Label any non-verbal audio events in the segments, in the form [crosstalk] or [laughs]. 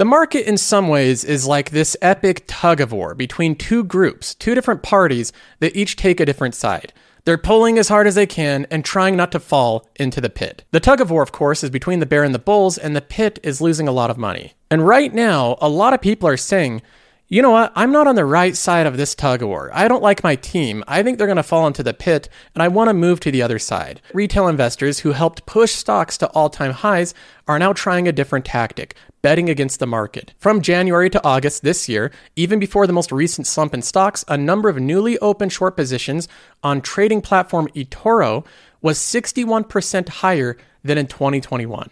The market, in some ways, is like this epic tug of war between two groups, two different parties that each take a different side. They're pulling as hard as they can and trying not to fall into the pit. The tug of war, of course, is between the bear and the bulls, and the pit is losing a lot of money. And right now, a lot of people are saying, you know what? I'm not on the right side of this tug of war. I don't like my team. I think they're going to fall into the pit, and I want to move to the other side. Retail investors who helped push stocks to all time highs are now trying a different tactic betting against the market. From January to August this year, even before the most recent slump in stocks, a number of newly opened short positions on trading platform eToro was 61% higher than in 2021.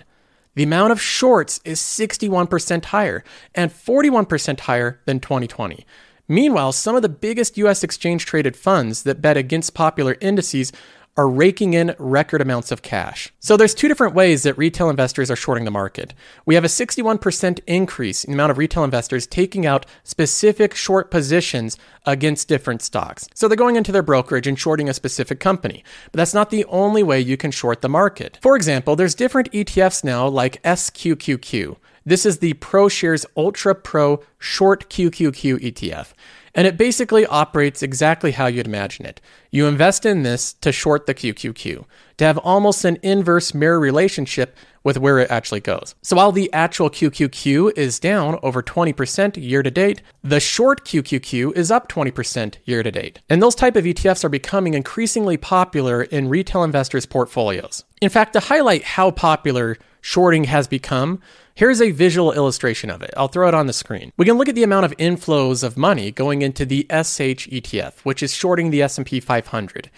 The amount of shorts is 61% higher and 41% higher than 2020. Meanwhile, some of the biggest US exchange traded funds that bet against popular indices are raking in record amounts of cash. So there's two different ways that retail investors are shorting the market. We have a 61% increase in the amount of retail investors taking out specific short positions against different stocks. So they're going into their brokerage and shorting a specific company. But that's not the only way you can short the market. For example, there's different ETFs now like SQQQ. This is the ProShares Ultra Pro Short QQQ ETF and it basically operates exactly how you'd imagine it. You invest in this to short the QQQ, to have almost an inverse mirror relationship with where it actually goes. So while the actual QQQ is down over 20% year to date, the short QQQ is up 20% year to date. And those type of ETFs are becoming increasingly popular in retail investors' portfolios. In fact, to highlight how popular shorting has become, Here's a visual illustration of it. I'll throw it on the screen. We can look at the amount of inflows of money going into the SH ETF, which is shorting the S&P 500.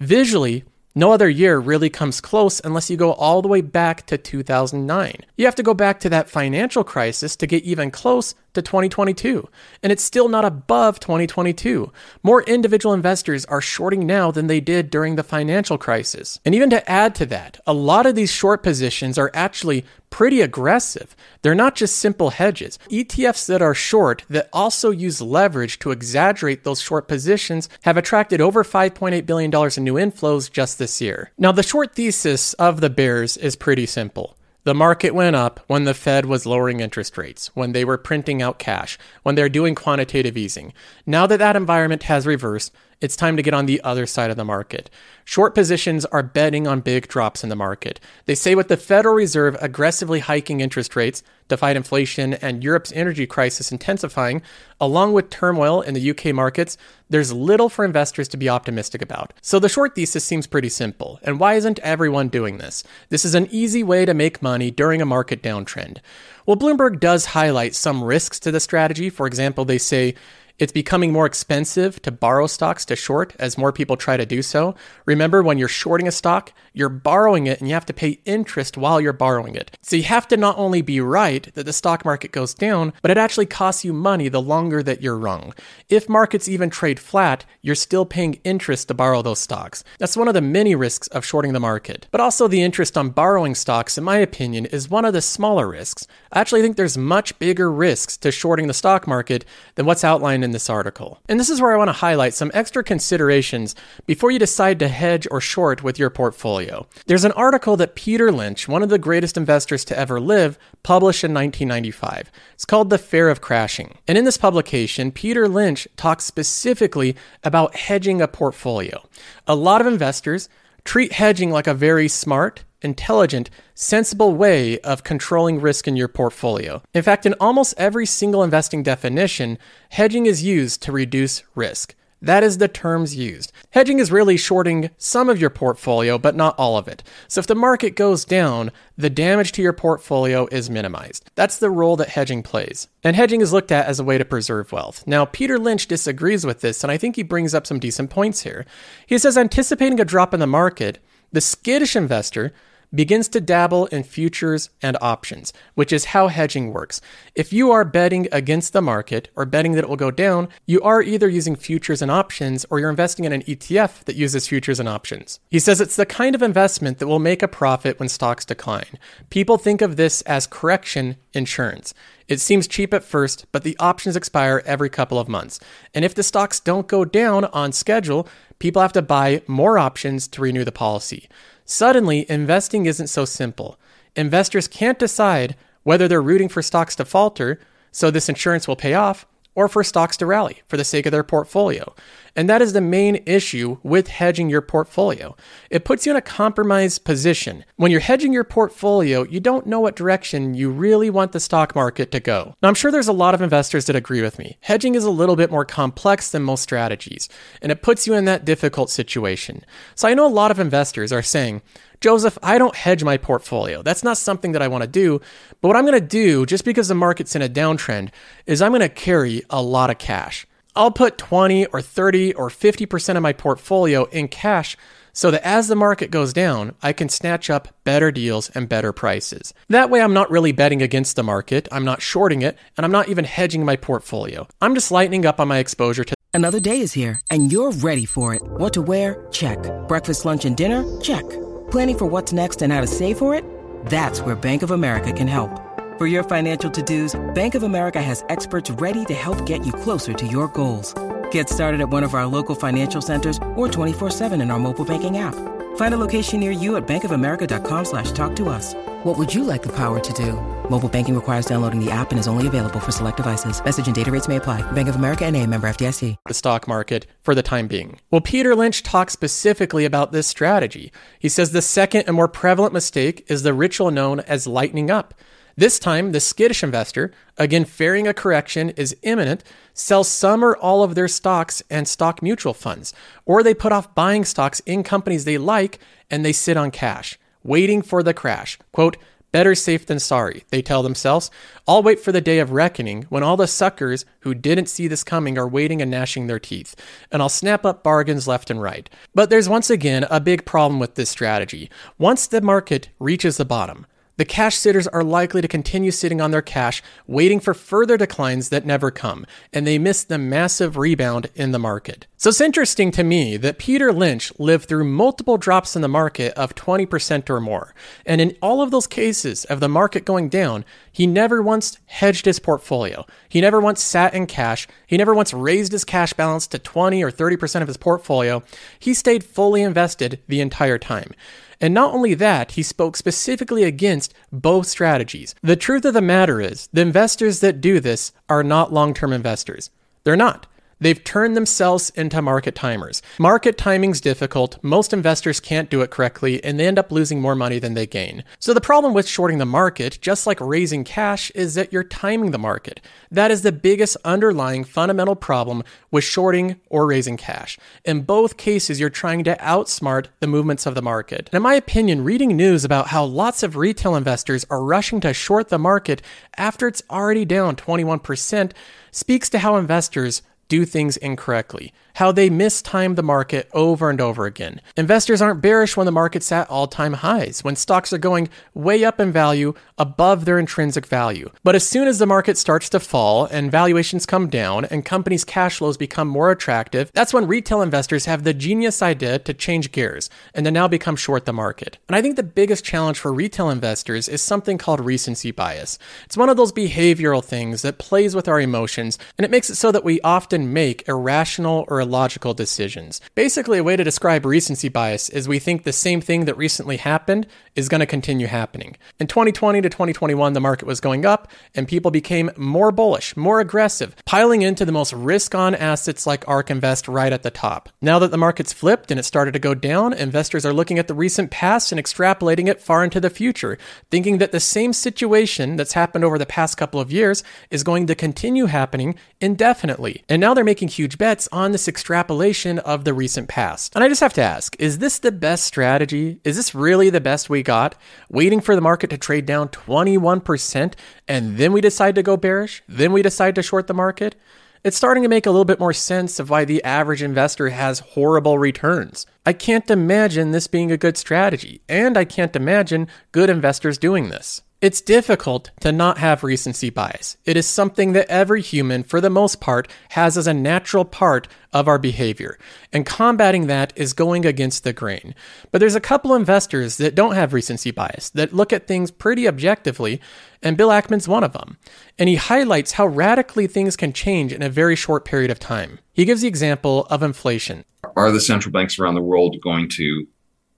Visually, no other year really comes close unless you go all the way back to 2009. You have to go back to that financial crisis to get even close to 2022, and it's still not above 2022. More individual investors are shorting now than they did during the financial crisis. And even to add to that, a lot of these short positions are actually pretty aggressive. They're not just simple hedges. ETFs that are short that also use leverage to exaggerate those short positions have attracted over $5.8 billion in new inflows just this year. Now, the short thesis of the bears is pretty simple. The market went up when the Fed was lowering interest rates, when they were printing out cash, when they're doing quantitative easing. Now that that environment has reversed, it's time to get on the other side of the market. Short positions are betting on big drops in the market. They say with the Federal Reserve aggressively hiking interest rates to fight inflation and Europe's energy crisis intensifying, along with turmoil in the UK markets, there's little for investors to be optimistic about. So the short thesis seems pretty simple. And why isn't everyone doing this? This is an easy way to make money during a market downtrend. Well, Bloomberg does highlight some risks to the strategy. For example, they say it's becoming more expensive to borrow stocks to short as more people try to do so. Remember, when you're shorting a stock, you're borrowing it and you have to pay interest while you're borrowing it. So you have to not only be right that the stock market goes down, but it actually costs you money the longer that you're wrong. If markets even trade flat, you're still paying interest to borrow those stocks. That's one of the many risks of shorting the market. But also, the interest on borrowing stocks, in my opinion, is one of the smaller risks. I actually think there's much bigger risks to shorting the stock market than what's outlined in this article. And this is where I want to highlight some extra considerations before you decide to hedge or short with your portfolio. There's an article that Peter Lynch, one of the greatest investors to ever live, published in 1995. It's called The Fear of Crashing. And in this publication, Peter Lynch talks specifically about hedging a portfolio. A lot of investors treat hedging like a very smart, intelligent, sensible way of controlling risk in your portfolio. In fact, in almost every single investing definition, hedging is used to reduce risk. That is the terms used. Hedging is really shorting some of your portfolio, but not all of it. So if the market goes down, the damage to your portfolio is minimized. That's the role that hedging plays. And hedging is looked at as a way to preserve wealth. Now, Peter Lynch disagrees with this, and I think he brings up some decent points here. He says anticipating a drop in the market, the skittish investor begins to dabble in futures and options, which is how hedging works. If you are betting against the market or betting that it will go down, you are either using futures and options or you're investing in an ETF that uses futures and options. He says it's the kind of investment that will make a profit when stocks decline. People think of this as correction insurance. It seems cheap at first, but the options expire every couple of months. And if the stocks don't go down on schedule, people have to buy more options to renew the policy. Suddenly, investing isn't so simple. Investors can't decide whether they're rooting for stocks to falter so this insurance will pay off, or for stocks to rally for the sake of their portfolio. And that is the main issue with hedging your portfolio. It puts you in a compromised position. When you're hedging your portfolio, you don't know what direction you really want the stock market to go. Now, I'm sure there's a lot of investors that agree with me. Hedging is a little bit more complex than most strategies, and it puts you in that difficult situation. So I know a lot of investors are saying, Joseph, I don't hedge my portfolio. That's not something that I want to do. But what I'm going to do, just because the market's in a downtrend, is I'm going to carry a lot of cash. I'll put 20 or 30 or 50% of my portfolio in cash so that as the market goes down, I can snatch up better deals and better prices. That way, I'm not really betting against the market, I'm not shorting it, and I'm not even hedging my portfolio. I'm just lightening up on my exposure to. Another day is here, and you're ready for it. What to wear? Check. Breakfast, lunch, and dinner? Check. Planning for what's next and how to save for it? That's where Bank of America can help. For your financial to-dos, Bank of America has experts ready to help get you closer to your goals. Get started at one of our local financial centers or 24-7 in our mobile banking app. Find a location near you at bankofamerica.com slash talk to us. What would you like the power to do? Mobile banking requires downloading the app and is only available for select devices. Message and data rates may apply. Bank of America and a member FDIC. The stock market for the time being. Well, Peter Lynch talks specifically about this strategy. He says the second and more prevalent mistake is the ritual known as lightening up. This time, the skittish investor, again fearing a correction is imminent, sells some or all of their stocks and stock mutual funds, or they put off buying stocks in companies they like and they sit on cash waiting for the crash. Quote, Better safe than sorry, they tell themselves. I'll wait for the day of reckoning when all the suckers who didn't see this coming are waiting and gnashing their teeth, and I'll snap up bargains left and right. But there's once again a big problem with this strategy. Once the market reaches the bottom, the cash sitters are likely to continue sitting on their cash, waiting for further declines that never come, and they miss the massive rebound in the market. So it's interesting to me that Peter Lynch lived through multiple drops in the market of 20% or more. And in all of those cases of the market going down, he never once hedged his portfolio. He never once sat in cash. He never once raised his cash balance to 20 or 30% of his portfolio. He stayed fully invested the entire time. And not only that, he spoke specifically against both strategies. The truth of the matter is, the investors that do this are not long term investors. They're not. They've turned themselves into market timers. Market timing's difficult, most investors can't do it correctly, and they end up losing more money than they gain. So the problem with shorting the market, just like raising cash, is that you're timing the market. That is the biggest underlying fundamental problem with shorting or raising cash. In both cases, you're trying to outsmart the movements of the market. And in my opinion, reading news about how lots of retail investors are rushing to short the market after it's already down 21% speaks to how investors do things incorrectly how they mistime the market over and over again. Investors aren't bearish when the market's at all time highs, when stocks are going way up in value above their intrinsic value. But as soon as the market starts to fall and valuations come down and companies' cash flows become more attractive, that's when retail investors have the genius idea to change gears and to now become short the market. And I think the biggest challenge for retail investors is something called recency bias. It's one of those behavioral things that plays with our emotions and it makes it so that we often make irrational or logical decisions. Basically, a way to describe recency bias is we think the same thing that recently happened is going to continue happening. In 2020 to 2021, the market was going up and people became more bullish, more aggressive, piling into the most risk on assets like ARK Invest right at the top. Now that the market's flipped and it started to go down, investors are looking at the recent past and extrapolating it far into the future, thinking that the same situation that's happened over the past couple of years is going to continue happening indefinitely. And now they're making huge bets on this extrapolation of the recent past. And I just have to ask is this the best strategy? Is this really the best we got? Waiting for the market to trade down 21% and then we decide to go bearish? Then we decide to short the market? It's starting to make a little bit more sense of why the average investor has horrible returns. I can't imagine this being a good strategy, and I can't imagine good investors doing this. It's difficult to not have recency bias. It is something that every human, for the most part, has as a natural part of our behavior. And combating that is going against the grain. But there's a couple investors that don't have recency bias, that look at things pretty objectively, and Bill Ackman's one of them. And he highlights how radically things can change in a very short period of time. He gives the example of inflation. Are the central banks around the world going to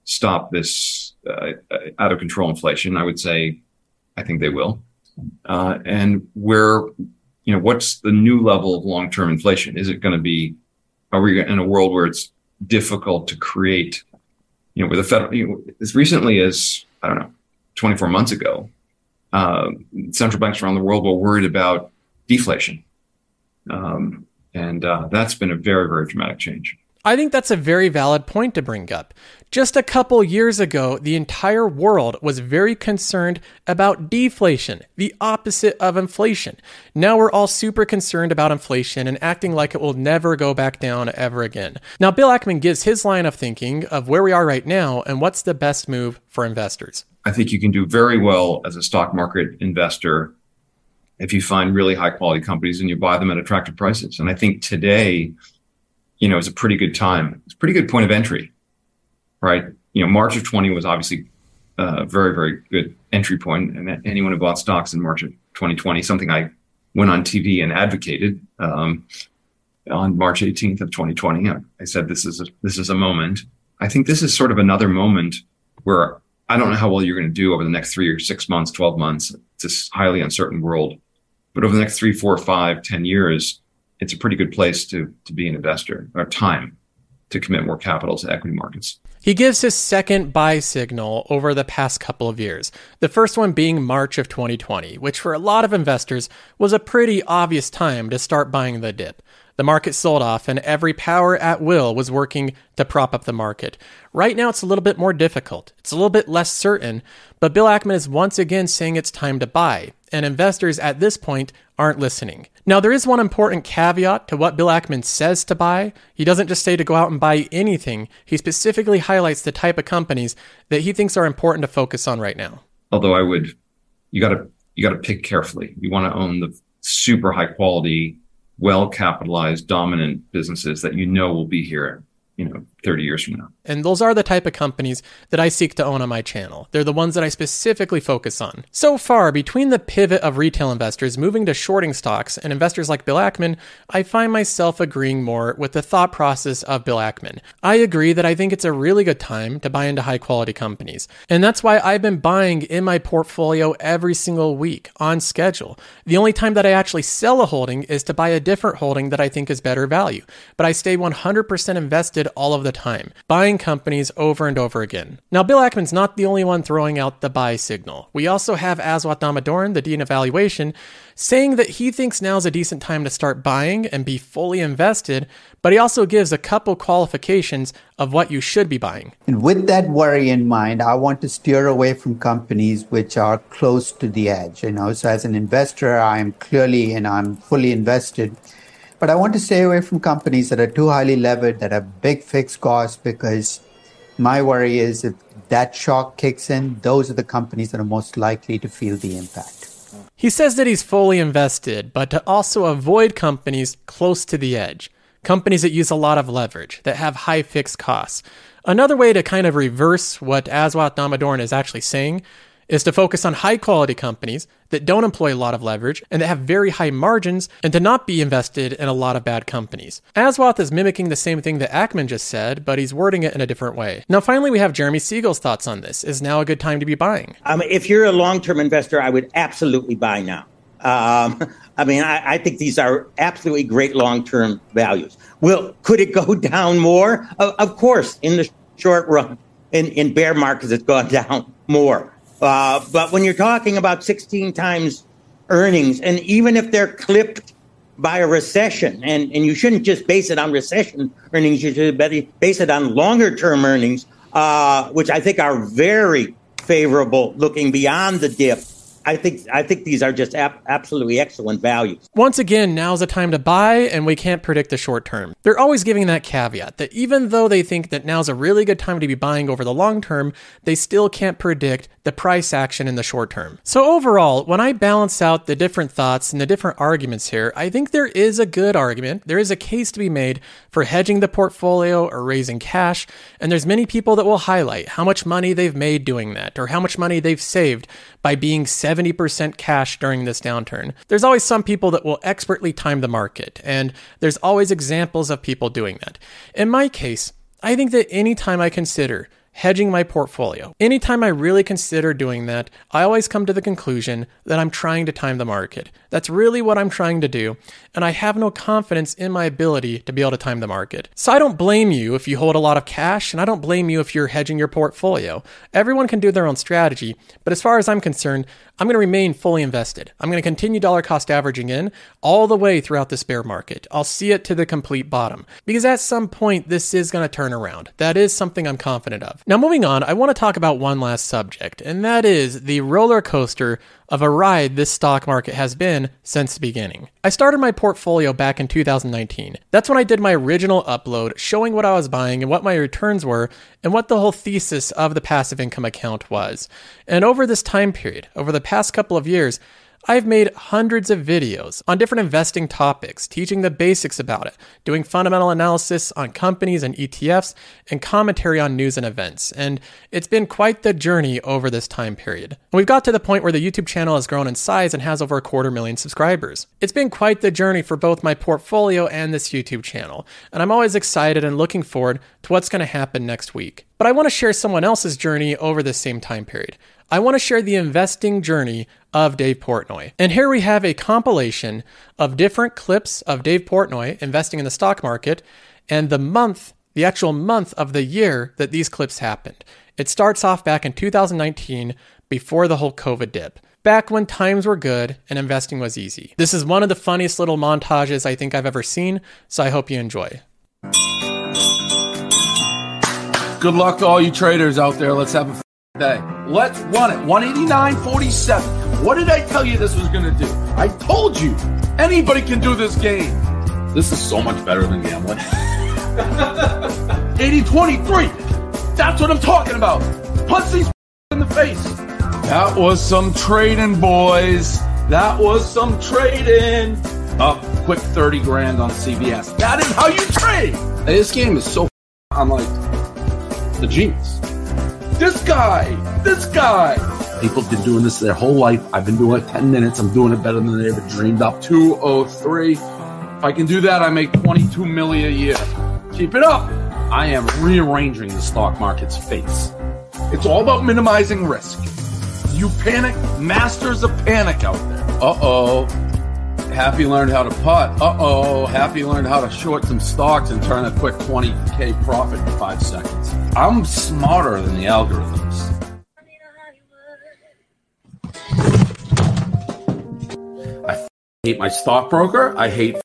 stop this uh, out of control inflation? I would say I think they will. uh, and where you know what's the new level of long-term inflation? Is it going to be? Are we in a world where it's difficult to create? You know, with the federal, you know, as recently as I don't know, 24 months ago, uh, central banks around the world were worried about deflation, um, and uh, that's been a very, very dramatic change. I think that's a very valid point to bring up. Just a couple years ago, the entire world was very concerned about deflation, the opposite of inflation. Now we're all super concerned about inflation and acting like it will never go back down ever again. Now, Bill Ackman gives his line of thinking of where we are right now and what's the best move for investors. I think you can do very well as a stock market investor if you find really high quality companies and you buy them at attractive prices. And I think today, you know, is a pretty good time. It's a pretty good point of entry, right? You know, March of 20 was obviously a very, very good entry point. And anyone who bought stocks in March of 2020, something I went on TV and advocated um, on March 18th of 2020. I said, this is a, this is a moment. I think this is sort of another moment where I don't know how well you're going to do over the next three or six months, 12 months. It's a highly uncertain world. But over the next three, four, five, ten years, it's a pretty good place to to be an investor or time to commit more capital to equity markets. He gives his second buy signal over the past couple of years. The first one being March of 2020, which for a lot of investors was a pretty obvious time to start buying the dip. The market sold off, and every power at will was working to prop up the market. Right now, it's a little bit more difficult. It's a little bit less certain, but Bill Ackman is once again saying it's time to buy, and investors at this point aren't listening. Now, there is one important caveat to what Bill Ackman says to buy. He doesn't just say to go out and buy anything, he specifically highlights the type of companies that he thinks are important to focus on right now. Although I would, you got to you got to pick carefully. You want to own the super high quality well capitalized, dominant businesses that you know will be here you know 30 years from now. And those are the type of companies that i seek to own on my channel. They're the ones that i specifically focus on. So far between the pivot of retail investors moving to shorting stocks and investors like bill ackman i find myself agreeing more with the thought process of bill ackman. I agree that i think it's a really good time to buy into high quality companies. And that's why i've been buying in my portfolio every single week on schedule. The only time that i actually sell a holding is to buy a different holding that i think is better value. But i stay 100% invested all of the time, buying companies over and over again. Now, Bill Ackman's not the only one throwing out the buy signal. We also have Aswath Damodaran, the Dean of Valuation, saying that he thinks now's a decent time to start buying and be fully invested, but he also gives a couple qualifications of what you should be buying. And with that worry in mind, I want to steer away from companies which are close to the edge. You know, so as an investor, I'm clearly and I'm fully invested but I want to stay away from companies that are too highly levered, that have big fixed costs, because my worry is if that shock kicks in, those are the companies that are most likely to feel the impact. He says that he's fully invested, but to also avoid companies close to the edge, companies that use a lot of leverage, that have high fixed costs. Another way to kind of reverse what Aswath Damodaran is actually saying is to focus on high quality companies that don't employ a lot of leverage and that have very high margins and to not be invested in a lot of bad companies. Aswath is mimicking the same thing that Ackman just said, but he's wording it in a different way. Now, finally, we have Jeremy Siegel's thoughts on this. Is now a good time to be buying? Um, if you're a long term investor, I would absolutely buy now. Um, [laughs] I mean, I, I, think these are absolutely great long term values. Will could it go [laughs] down more? Of, of course, in the short run, in, in bear markets, it's gone [laughs] down more. Uh, but when you're talking about 16 times earnings, and even if they're clipped by a recession, and, and you shouldn't just base it on recession earnings, you should base it on longer term earnings, uh, which I think are very favorable looking beyond the dip I think I think these are just ap- absolutely excellent values. Once again, now's the time to buy, and we can't predict the short term. They're always giving that caveat that even though they think that now's a really good time to be buying over the long term, they still can't predict the price action in the short term. So overall, when I balance out the different thoughts and the different arguments here, I think there is a good argument. There is a case to be made for hedging the portfolio or raising cash, and there's many people that will highlight how much money they've made doing that or how much money they've saved by being 70% cash during this downturn. There's always some people that will expertly time the market, and there's always examples of people doing that. In my case, I think that anytime I consider hedging my portfolio. Anytime I really consider doing that, I always come to the conclusion that I'm trying to time the market. That's really what I'm trying to do, and I have no confidence in my ability to be able to time the market. So I don't blame you if you hold a lot of cash, and I don't blame you if you're hedging your portfolio. Everyone can do their own strategy, but as far as I'm concerned, I'm going to remain fully invested. I'm going to continue dollar cost averaging in all the way throughout this bear market. I'll see it to the complete bottom because at some point this is going to turn around. That is something I'm confident of. Now, moving on, I want to talk about one last subject, and that is the roller coaster of a ride this stock market has been since the beginning. I started my portfolio back in 2019. That's when I did my original upload showing what I was buying and what my returns were and what the whole thesis of the passive income account was. And over this time period, over the past couple of years, I've made hundreds of videos on different investing topics, teaching the basics about it, doing fundamental analysis on companies and ETFs, and commentary on news and events. And it's been quite the journey over this time period. And we've got to the point where the YouTube channel has grown in size and has over a quarter million subscribers. It's been quite the journey for both my portfolio and this YouTube channel. And I'm always excited and looking forward to what's going to happen next week. But I want to share someone else's journey over the same time period. I want to share the investing journey of Dave Portnoy. And here we have a compilation of different clips of Dave Portnoy investing in the stock market and the month, the actual month of the year that these clips happened. It starts off back in 2019 before the whole COVID dip. Back when times were good and investing was easy. This is one of the funniest little montages I think I've ever seen, so I hope you enjoy. Good luck to all you traders out there. Let's have a day. Let's run it. 189.47. What did I tell you this was going to do? I told you anybody can do this game. This is so much better than gambling. 80 23. That's what I'm talking about. Punch these in the face. That was some trading, boys. That was some trading. Up quick 30 grand on CBS. That is how you trade. This game is so I'm like the genius. This guy, this guy. People have been doing this their whole life. I've been doing it 10 minutes. I'm doing it better than they ever dreamed up. 203. If I can do that, I make 22 million a year. Keep it up. I am rearranging the stock market's face. It's all about minimizing risk. You panic, masters of panic out there. Uh oh. Happy learned how to putt. Uh oh. Happy learned how to short some stocks and turn a quick 20K profit in five seconds. I'm smarter than the algorithms. I hate my stockbroker. I hate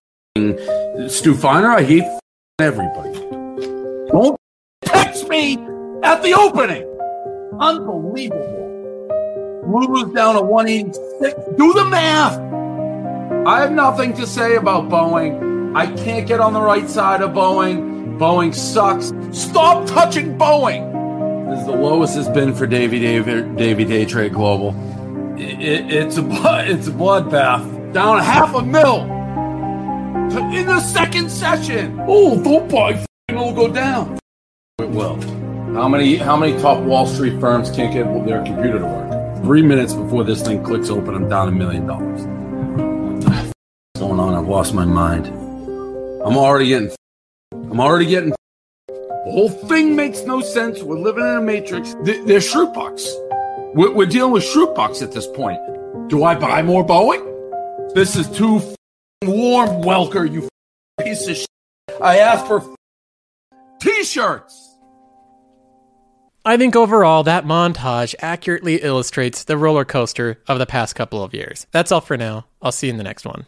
Stu Feiner. I hate everybody. Don't text me at the opening. Unbelievable. Lulu's down to 186. Do the math. I have nothing to say about Boeing. I can't get on the right side of Boeing. Boeing sucks. Stop touching Boeing. This is the lowest it's been for Davy Davy, Davy Day Trade Global. It, it, it's a it's a bloodbath. Down half a mil in the second session. Oh, don't buy. It'll go down. It will. How many how many top Wall Street firms can't get their computer to work? Three minutes before this thing clicks open, I'm down a million dollars. What's going on? I've lost my mind. I'm already getting. I'm already getting. The whole thing makes no sense. We're living in a matrix. They're Schrute bucks. We're, dealing with Schrute bucks at this point. Do I buy more Boeing? This is too warm, Welker, you piece of shit. I asked for t-shirts. I think overall, that montage accurately illustrates the roller coaster of the past couple of years. That's all for now. I'll see you in the next one.